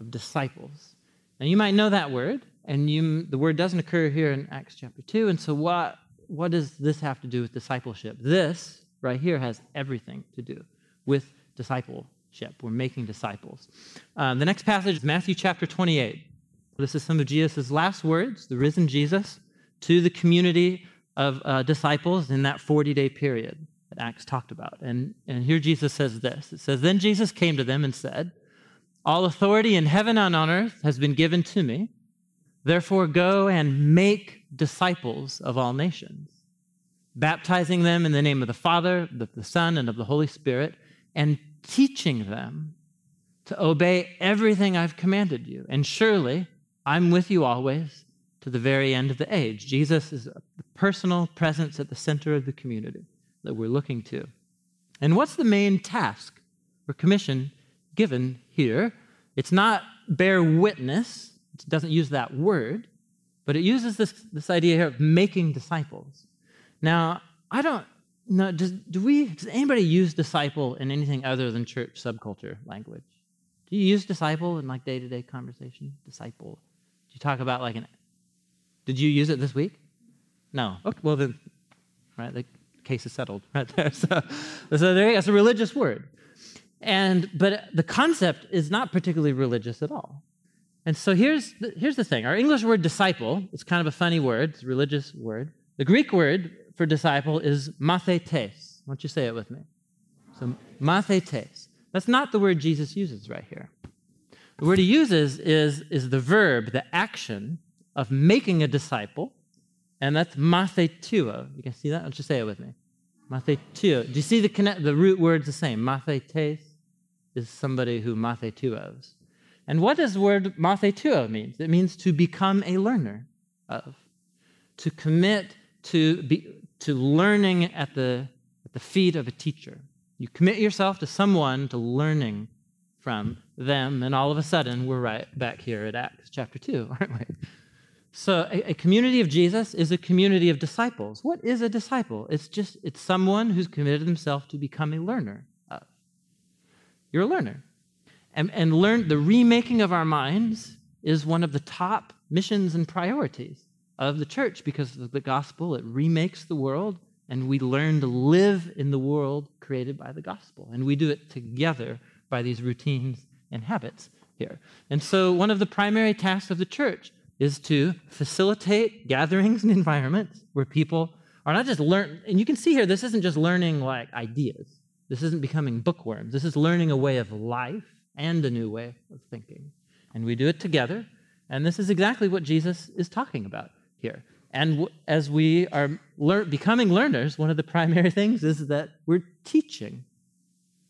Of disciples. Now, you might know that word, and you, the word doesn't occur here in Acts chapter 2. And so, what, what does this have to do with discipleship? This right here has everything to do with discipleship. We're making disciples. Um, the next passage is Matthew chapter 28. This is some of Jesus' last words, the risen Jesus to the community of uh, disciples in that 40 day period that Acts talked about. And, and here Jesus says this It says, Then Jesus came to them and said, All authority in heaven and on earth has been given to me. Therefore, go and make disciples of all nations. baptizing them in the name of the Father, the, the Son, and of the Holy Spirit, and teaching them to obey everything I've commanded you. And surely I'm with you always to the very end of the age. Jesus is the personal presence at the center of the community that we're looking to. And what's the main task or commission given here? It's not bear witness, it doesn't use that word, but it uses this, this idea here of making disciples. Now, I don't know, does, do we, does anybody use disciple in anything other than church subculture language? Do you use disciple in like day to day conversation? Disciple. Do you talk about like an, did you use it this week? No. Okay, well then, right, the case is settled *laughs* right there. So, so there, it's a religious word. And, but the concept is not particularly religious at all. And so here's the, here's the thing. Our English word disciple, it's kind of a funny word, it's a religious word. The Greek word for disciple is mathetes. Why don't you say it with me? So mathetes. That's not the word Jesus uses right here. The word he uses is, is the verb, the action of making a disciple, and that's mathetuo. You can see that? Don't you say it with me? Mathetuo. Do you see the, connect, the root word's the same? Mathetes is somebody who mathetuos. And what does the word mathetuo mean? It means to become a learner of, to commit to, be, to learning at the, at the feet of a teacher. You commit yourself to someone to learning from them, and all of a sudden we're right back here at Acts chapter 2, *laughs* aren't we? So a, a community of Jesus is a community of disciples. What is a disciple? It's just it's someone who's committed himself to become a learner of. You're a learner and, and learn the remaking of our minds is one of the top missions and priorities of the church because of the gospel. It remakes the world, and we learn to live in the world created by the gospel. And we do it together by these routines and habits here. And so, one of the primary tasks of the church is to facilitate gatherings and environments where people are not just learn. And you can see here, this isn't just learning like ideas. This isn't becoming bookworms. This is learning a way of life and a new way of thinking. And we do it together. And this is exactly what Jesus is talking about here. And w- as we are lear- becoming learners, one of the primary *laughs* things is that we're teaching.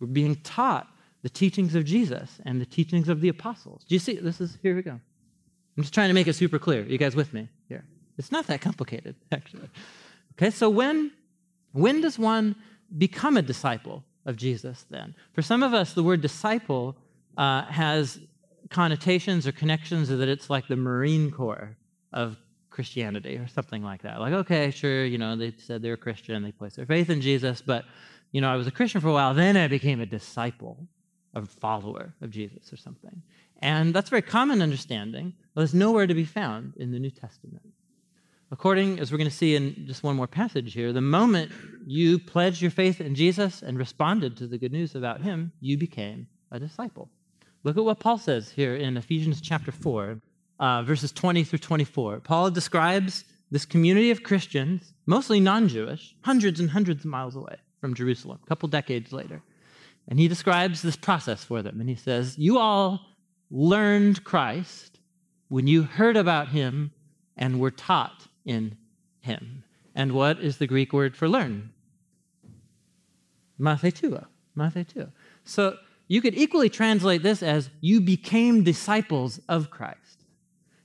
We're being taught the teachings of Jesus and the teachings of the apostles. Do you see? This is, here we go. I'm just trying to make it super clear. Are you guys with me here? It's not that complicated, *laughs* actually. Okay, so when, when does one become a disciple of Jesus then? For some of us, the word disciple uh, has connotations or connections that it's like the Marine Corps of Christianity or something like that. Like, okay, sure, you know, they said they were Christian, they placed their faith in Jesus, but, you know, I was a Christian for a while, then I became a disciple, a follower of Jesus or something. And that's a very common understanding, but it's nowhere to be found in the New Testament. According, as we're going to see in just one more passage here, the moment you pledged your faith in Jesus and responded to the good news about him, you became a disciple. Look at what Paul says here in Ephesians chapter 4, uh, verses 20 through 24. Paul describes this community of Christians, mostly non Jewish, hundreds and hundreds of miles away from Jerusalem, a couple decades later. And he describes this process for them. And he says, You all learned Christ when you heard about him and were taught in him. And what is the Greek word for learn? Mathetua. Mathetua. So you could equally translate this as you became disciples of Christ.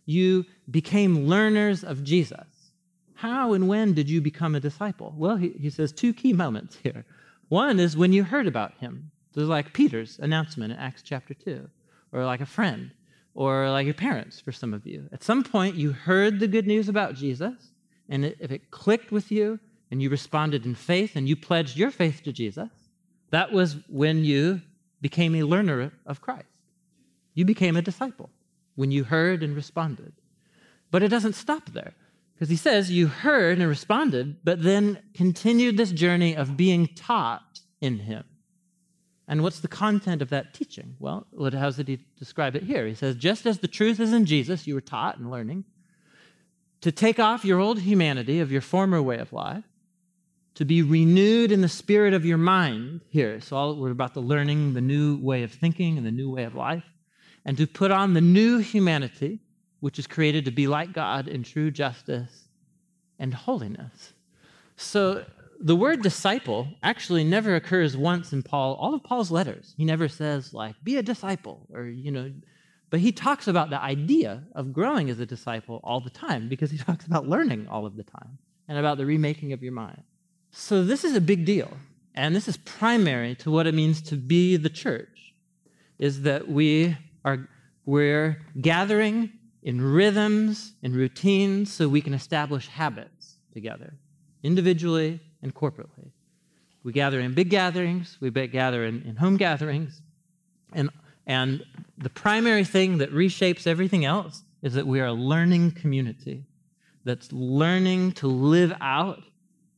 You became learners of Jesus. How and when did you become a disciple? Well, he, he says two key moments here. One is when you heard about him. So like Peter's announcement in Acts chapter 2, or like a friend, or like your parents for some of you. At some point, you heard the good news about Jesus, and if it clicked with you and you responded in faith and you pledged your faith to Jesus, that was when you became a learner of Christ. You became a disciple when you heard and responded. But it doesn't stop there, because he says you heard and responded, but then continued this journey of being taught in him. And what's the content of that teaching? Well, how does he describe it here? He says, just as the truth is in Jesus, you were taught and learning to take off your old humanity of your former way of life to be renewed in the spirit of your mind here. So all, we're about the learning the new way of thinking and the new way of life, and to put on the new humanity, which is created to be like God in true justice and holiness. So the word disciple actually never occurs once in Paul, all of Paul's letters. He never says, like, be a disciple, or, you know, but he talks about the idea of growing as a disciple all the time because he *laughs* talks about learning all of the time and about the remaking of your mind. So this is a big deal. And this is primary to what it means to be the church, is that we are we're gathering in rhythms and routines so we can establish habits together, individually and corporately. We gather in big gatherings, we gather in, in home gatherings, and, and the primary thing that reshapes everything else is that we are a learning community that's learning to live out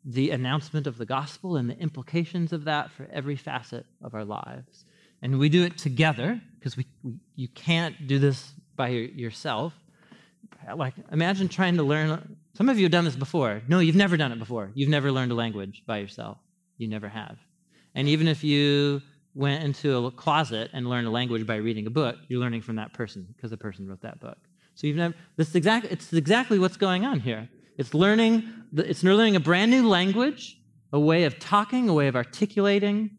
the announcement of the gospel and the implications of that for every facet of our lives. And we do it together because we, we, you can't do this by yourself. Like, imagine trying to learn. Some of you have done this before. No, you've never done it before. You've never learned a language by yourself. You never have. And even if you went into a closet and learned a language by reading a book, you're learning from that person because the person wrote that book. So you've never. This is exactly. It's exactly what's going on here. It's learning, it's learning a brand new language, a way of talking, a way of articulating,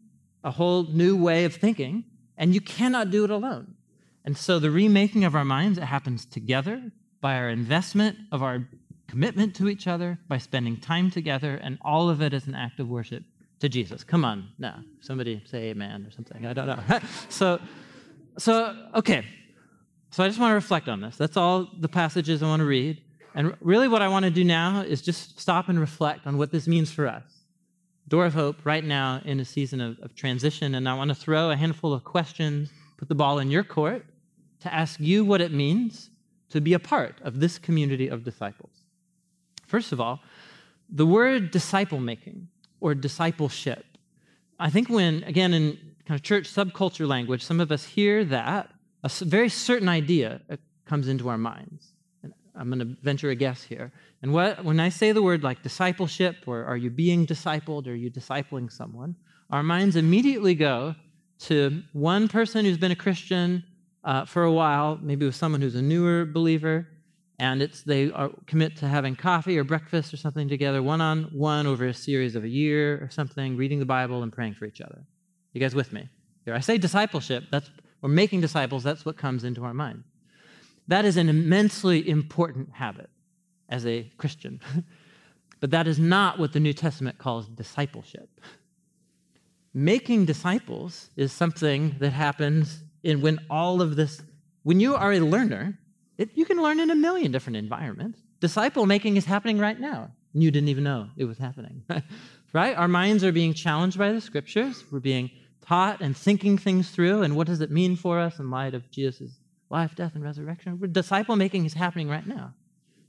a whole new way of thinking, and you cannot do it alone. And so the remaking of our minds, it happens together by our investment of our commitment to each other, by spending time together, and all of it is an act of worship to Jesus. Come on, now, somebody say amen or something. I don't know. *laughs* so, so okay. So I just want to reflect on this. That's all the passages I want to read. And really, what I want to do now is just stop and reflect on what this means for us. Door of Hope, right now in a season of, of transition, and I want to throw a handful of questions, put the ball in your court, to ask you what it means to be a part of this community of disciples. First of all, the word disciple making or discipleship. I think when, again, in kind of church subculture language, some of us hear that, a very certain idea uh, comes into our minds. And I'm going to venture a guess here. And what, when I say the word like discipleship, or are you being discipled, or are you discipling someone, our minds immediately go to one person who's been a Christian uh, for a while, maybe with someone who's a newer believer, and it's they are, commit to having coffee or breakfast or something together, one on one, over a series of a year or something, reading the Bible and praying for each other. You guys with me? Here, I say discipleship. That's or making disciples. That's what comes into our mind. That is an immensely important habit as a Christian. *laughs* but that is not what the New Testament calls discipleship. Making disciples is something that happens in when all of this, when you are a learner, it, you can learn in a million different environments. Disciple making is happening right now, and you didn't even know it was happening. *laughs* right? Our minds are being challenged by the scriptures. We're being taught and thinking things through, and what does it mean for us in light of Jesus' life, death, and resurrection. Disciple making is happening right now.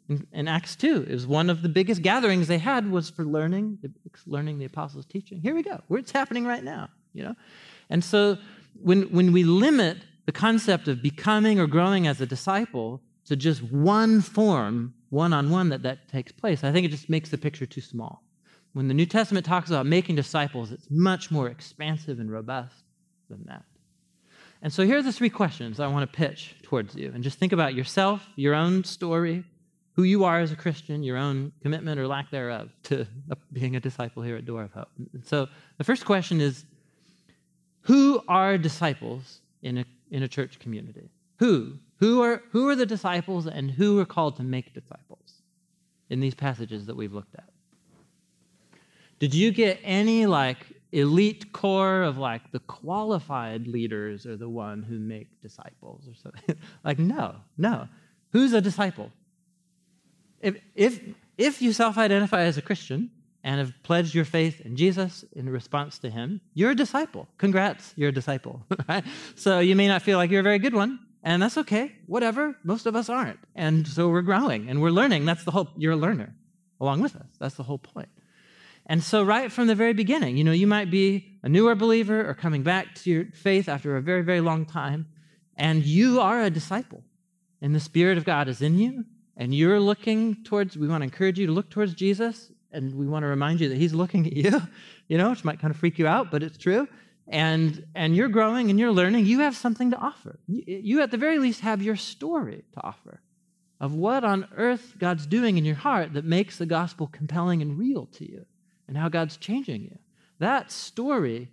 In, in, Acts 2, it was one of the biggest gatherings they had was for learning, learning the apostles' teaching. Here we go. It's happening right now, you know? And so when, when we limit the concept of becoming or growing as a disciple to just one form, one-on-one that that takes place, I think it just makes the picture too small. When the New Testament talks about making disciples, it's much more expansive and robust than that. And so here are the three questions I want to pitch towards you. And just think about yourself, your own story, who you are as a Christian, your own commitment or lack thereof to being a disciple here at Door of Hope. And so the first question is Who are disciples in a, in a church community? Who? Who are, who are the disciples and who are called to make disciples in these passages that we've looked at? Did you get any like elite core of like the qualified leaders are the one who make disciples or something. *laughs* like, no, no. Who's a disciple? If, if, if you self identify as a Christian and have pledged your faith in Jesus in response to him, you're a disciple. Congrats, you're a disciple. *laughs* Right? So you may not feel like you're a very good one, and that's okay. Whatever. Most of us aren't. And so we're growing and we're learning. That's the whole, you're a learner along with us. That's the whole point. And so, right from the very beginning, you know, you might be a newer believer or coming back to your faith after a very, very long time, and you are a disciple. And the Spirit of God is in you, and you're looking towards, we want to encourage you to look towards Jesus, and we want to remind you that He's looking at you, *laughs* you know, which might kind of freak you out, but it's true. And, and you're growing and you're learning, you have something to offer. You, you, at the very least, have your story to offer of what on earth God's doing in your heart that makes the gospel compelling and real to you. and how God's changing you. That story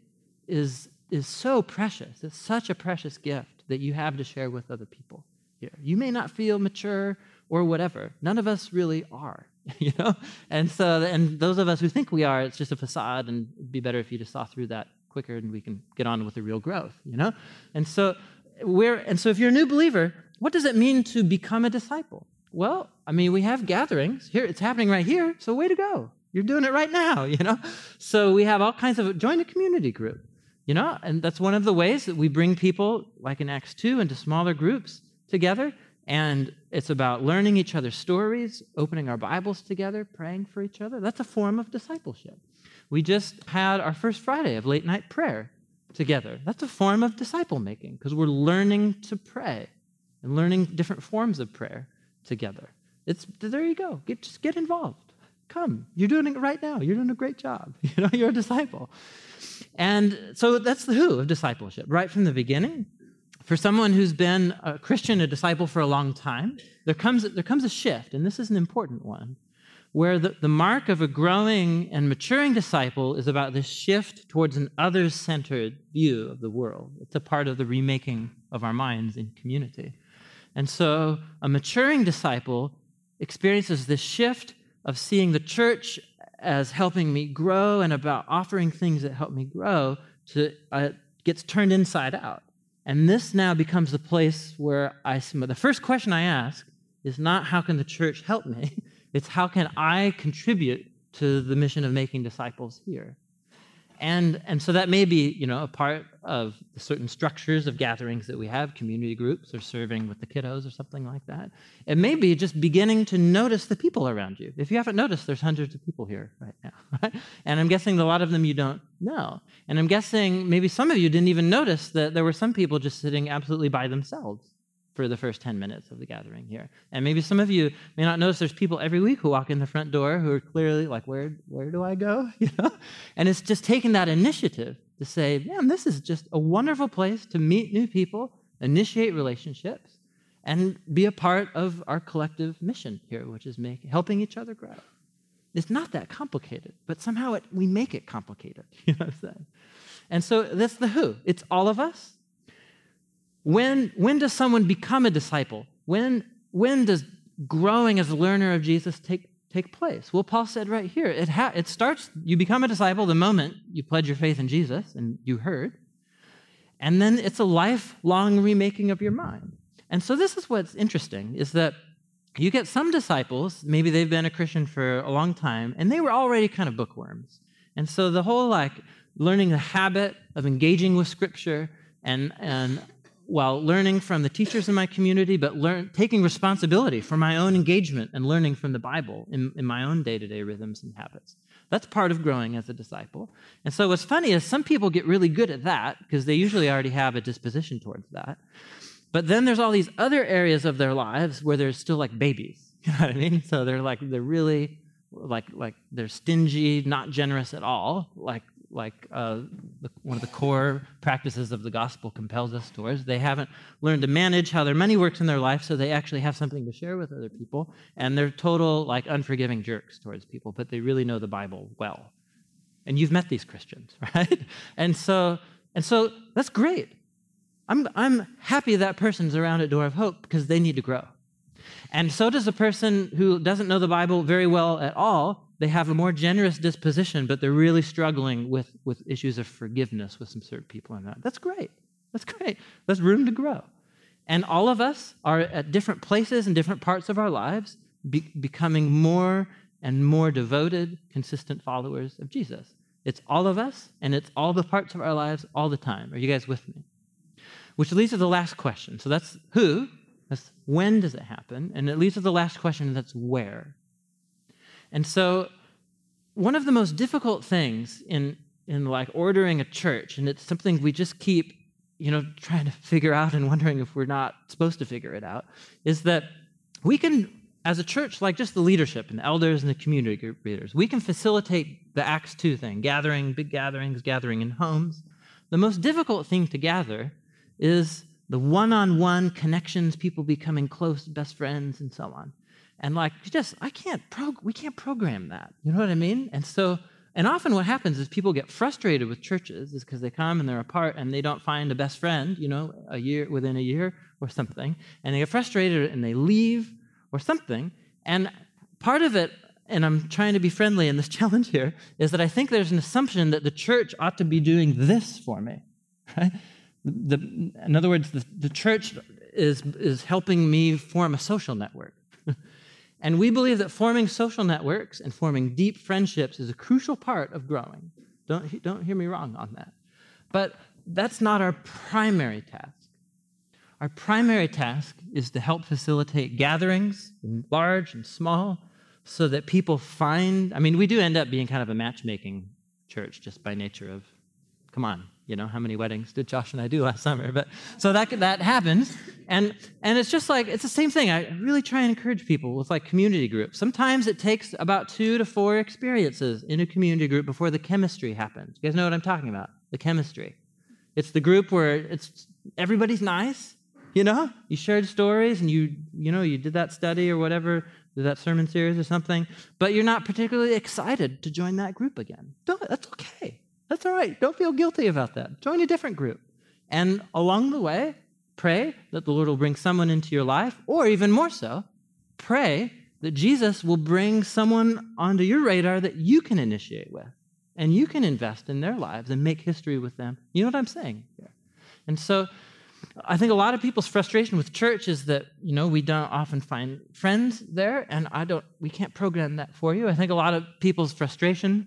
is, is so precious. It's such a precious gift that you have to share with other people here. You may not feel mature or whatever. None of us really are, *laughs* you know? And so, and those of us who think we are, it's just a facade, and it'd be better if you just saw through that quicker and we can get on with the real growth, you know? And so, we're, and so if you're a new believer, what does it mean to become a disciple? Well, I mean, we have gatherings here. It's happening right here. So way to go. You're doing it right now, *laughs* you know? So we have all kinds of, join a community group, you know? And that's one of the ways that we bring people, like in Acts 2, into smaller groups together. And it's about learning each other's stories, opening our Bibles together, praying for each other. That's a form of discipleship. We just had our first Friday of late night prayer together. That's a form of disciple making because we're learning to pray and learning different forms of prayer together. It's there you go. Get, just get involved. Come. You're doing it right now. You're doing a great job. *laughs* You know, you're a disciple. And so that's the who of discipleship, right from the beginning. For someone who's been a Christian, a disciple for a long time, there comes, there comes a shift, and this is an important one, where the, the mark of a growing and maturing disciple is about this shift towards an others centered view of the world. It's a part of the remaking of our minds in community. And so a maturing disciple experiences this shift of seeing the church as helping me grow and about offering things that help me grow to uh, gets turned inside out. And this now becomes the place where I the first question I ask is not how can the church help me? *laughs* It's how can I contribute to the mission of making disciples here? And, and so that may be, you know, a part of certain structures of gatherings that we have, community groups or serving with the kiddos or something like that. It may be just beginning to notice the people around you. If you haven't noticed, there's hundreds of people here right now, *laughs* right? And I'm guessing a lot of them you don't know. And I'm guessing maybe some of you didn't even notice that there were some people just sitting absolutely by themselves for the first 10 minutes of the gathering here. And maybe some of you may not notice there's people every week who walk in the front door who are clearly like, where, where do I go? *laughs* You know? And it's just taking that initiative to say, man, this is just a wonderful place to meet new people, initiate relationships, and be a part of our collective mission here, which is make, helping each other grow. It's not that complicated, but somehow it, we make it complicated. *laughs* You know what I'm saying? And so that's the who. It's all of us when, when does someone become a disciple? When, when does growing as a learner of Jesus take, take place? Well, Paul said right here it, ha- it starts, you become a disciple the moment you pledge your faith in Jesus and you heard. And then it's a lifelong remaking of your mind. And so this is what's interesting is that you get some disciples, maybe they've been a Christian for a long time, and they were already kind of bookworms. And so the whole like learning the habit of engaging with Scripture and, and while learning from the teachers in my community, but learn, taking responsibility for my own engagement and learning from the Bible in, in my own day to day rhythms and habits. That's part of growing as a disciple. And so, what's funny is some people get really good at that because they usually already have a disposition towards that. But then there's all these other areas of their lives where they're still like babies. *laughs* You know what I mean? So they're like, they're really like, like they're stingy, not generous at all, like like uh, the, one of the core practices of the gospel compels us towards. They haven't learned to manage how their money works in their life, so they actually have something to share with other people. And they're total, like, unforgiving jerks towards people, but they really know the Bible well. And you've met these Christians, *laughs* right? And so, and so that's great. I'm, I'm happy that person's around at Door of Hope because they need to grow. And so does a person who doesn't know the Bible very well at all they have a more generous disposition, but they're really struggling with, with issues of forgiveness with some certain people in that. That's great. That's great. That's room to grow. And all of us are at different places and different parts of our lives, be, becoming more and more devoted, consistent followers of Jesus. It's all of us, and it's all the parts of our lives all the time. Are you guys with me? Which leads to the last question. So that's who, that's when does it happen? And it leads to the last question, that's where. And so, one of the most difficult things in, in like ordering a church, and it's something we just keep, you know, trying to figure out and wondering if we're not supposed to figure it out, is that we can, as a church, like just the leadership and the elders and the community group leaders, we can facilitate the Acts 2 thing, gathering, big gatherings, gathering in homes. The most difficult thing to gather is the one on one connections, people becoming close, best friends, and so on and like just i can't prog- we can't program that you know what i mean and so And often what happens is people get frustrated with churches is because they come and they're apart and they don't find a best friend, you know, a year within a year or something, and they get frustrated and they leave or something. And part of it, and I'm trying to be friendly in this *laughs* challenge here, is that I think there's an assumption that the church ought to be doing this for me, *laughs* right? The, in other words, the, the church is, is helping me form a social network. And we believe that forming social networks and forming deep friendships is a crucial part of growing. Don't, don't hear me wrong on that. But that's not our primary task. Our primary task is to help facilitate gatherings, large and small, so that people find. I mean, we do end up being kind of a matchmaking church just by nature of, come on, you know, how many weddings did Josh and I do last summer? But so that that happens, and and it's just like it's the same thing. I really try and encourage people with like community groups. Sometimes it takes about two to four experiences in a community group before the chemistry happens. You guys know what I'm talking about? The chemistry. It's the group where it's everybody's nice, you know, you shared stories and you, you know, you did that study or whatever, did that sermon series or something, but you're not particularly excited to join that group again. That's okay. That's all right. Don't feel guilty about that. Join a different group. And along the way, pray that the Lord will bring someone into your life, or even more so, pray that Jesus will bring someone onto your radar that you can initiate with and you can invest in their lives and make history with them. You know what I'm saying? And so I think a lot of people's frustration with church is that, you know, we don't often find friends there, and I don't, we can't program that for you. I think a lot of people's frustration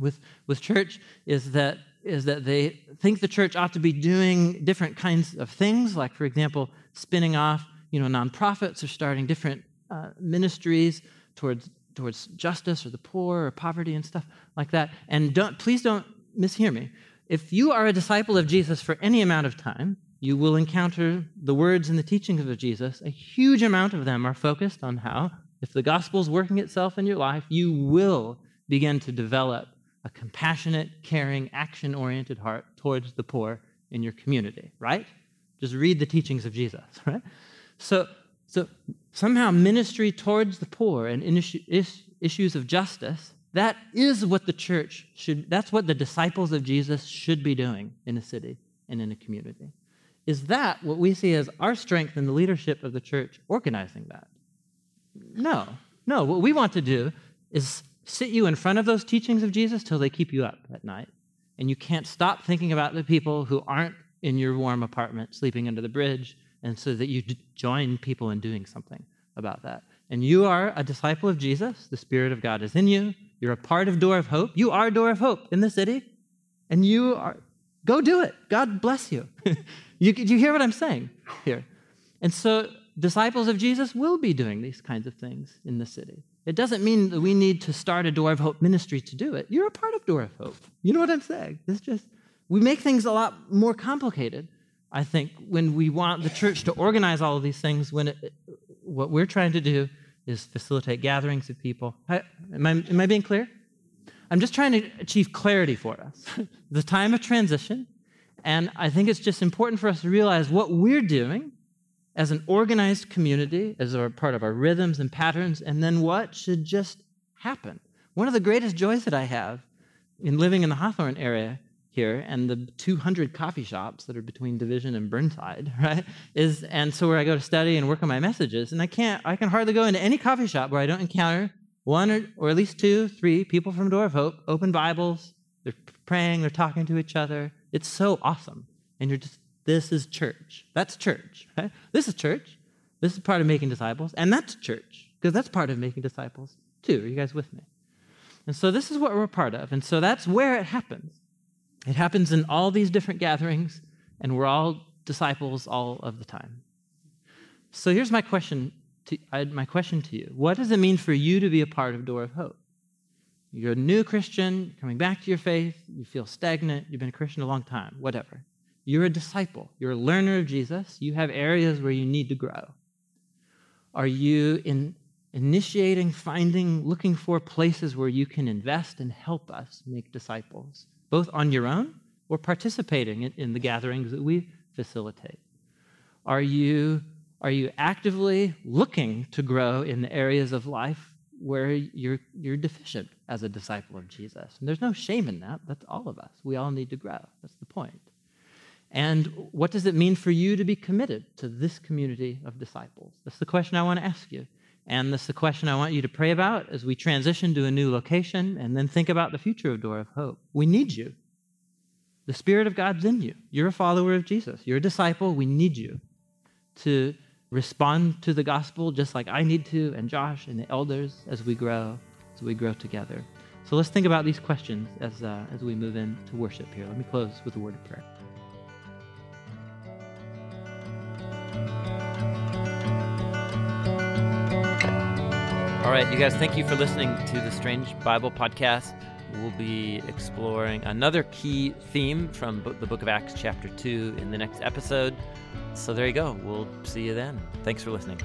with, with church is that, is that they think the church ought to be doing different kinds of things, like, for example, spinning off, you know, nonprofits or starting different uh, ministries towards, towards justice or the poor or poverty and stuff like that. And don't, please don't mishear me. If you are a disciple of Jesus for any amount of time, you will encounter the words and the teachings of Jesus. A huge amount of them are focused on how, if the gospel is working itself in your life, you will begin to develop a compassionate, caring, action oriented heart towards the poor in your community, right? Just read the teachings of Jesus, *laughs* right? So, so somehow ministry towards the poor and issues of justice, that is what the church should, that's what the disciples of Jesus should be doing in a city and in a community. Is that what we see as our strength in the leadership of the church organizing that? No, no. What we want to do is sit you in front of those teachings of Jesus till they keep you up at night. And you can't stop thinking about the people who aren't in your warm apartment sleeping under the bridge, and so that you join people in doing something about that. And you are a disciple of Jesus. The Spirit of God is in you. You're a part of Door of Hope. You are Door of Hope in the city. And you are, go do it. God bless you. *laughs* You, you hear what I'm saying here? And so disciples of Jesus will be doing these kinds of things in the city. It doesn't mean that we need to start a Door of Hope ministry to do it. You're a part of Door of Hope. You know what I'm saying? It's just, we make things a lot more complicated, I think, when we want the church to organize all of these things, when it, what we're trying to do is facilitate gatherings of people. I, am, I, am I being clear? I'm just trying to achieve clarity for us. *laughs* the time of transition, and I think it's just important for us to realize what we're doing as an organized community, as a part of our rhythms and patterns, and then what should just happen. One of the greatest joys that I have in living in the Hawthorne area here and the 200 coffee shops that are between Division and Burnside, *laughs* right? Is and so where I go to study and work on my messages, and I can't, I can hardly go into any coffee shop where I don't encounter one or, or at least two, three people from Door of Hope, open Bibles, they're praying, they're talking to each other, it's so awesome. And you're just, this is church. That's church. Right? This is church. This is part of making disciples. And that's church, because that's part of making disciples too. Are you guys with me? And so this is what we're part of. And so that's where it happens. It happens in all these different gatherings, and we're all disciples all of the time. So here's my question to, my question to you. What does it mean for you to be a part of Door of Hope? You're a new Christian, coming back to your faith, you feel stagnant, you've been a Christian a long time, whatever. You're a disciple, you're a learner of Jesus, you have areas where you need to grow. Are you in initiating, finding, looking for places where you can invest and help us make disciples, both on your own or participating in, in the gatherings that we facilitate? Are you, are you actively looking to grow in the areas of life where you're, you're deficient as a disciple of Jesus. And there's no shame in that. That's all of us. We all need to grow. That's the point. And what does it mean for you to be committed to this community of disciples? That's the question I want to ask you. And that's the question I want you to pray about as we transition to a new location and then think about the future of Door of Hope. We need you. The Spirit of God's in you. You're a follower of Jesus, you're a disciple. We need you to respond to the gospel just like I need to, and Josh and the elders as we grow, as we grow together. So let's think about these questions as, uh, as we move into worship here. Let me close with a word of prayer. All right, you guys, thank you for listening to the Strange Bible Podcast. We'll be exploring another key theme from the book of Acts, chapter 2, in the next episode. So there you go. We'll see you then. Thanks for listening.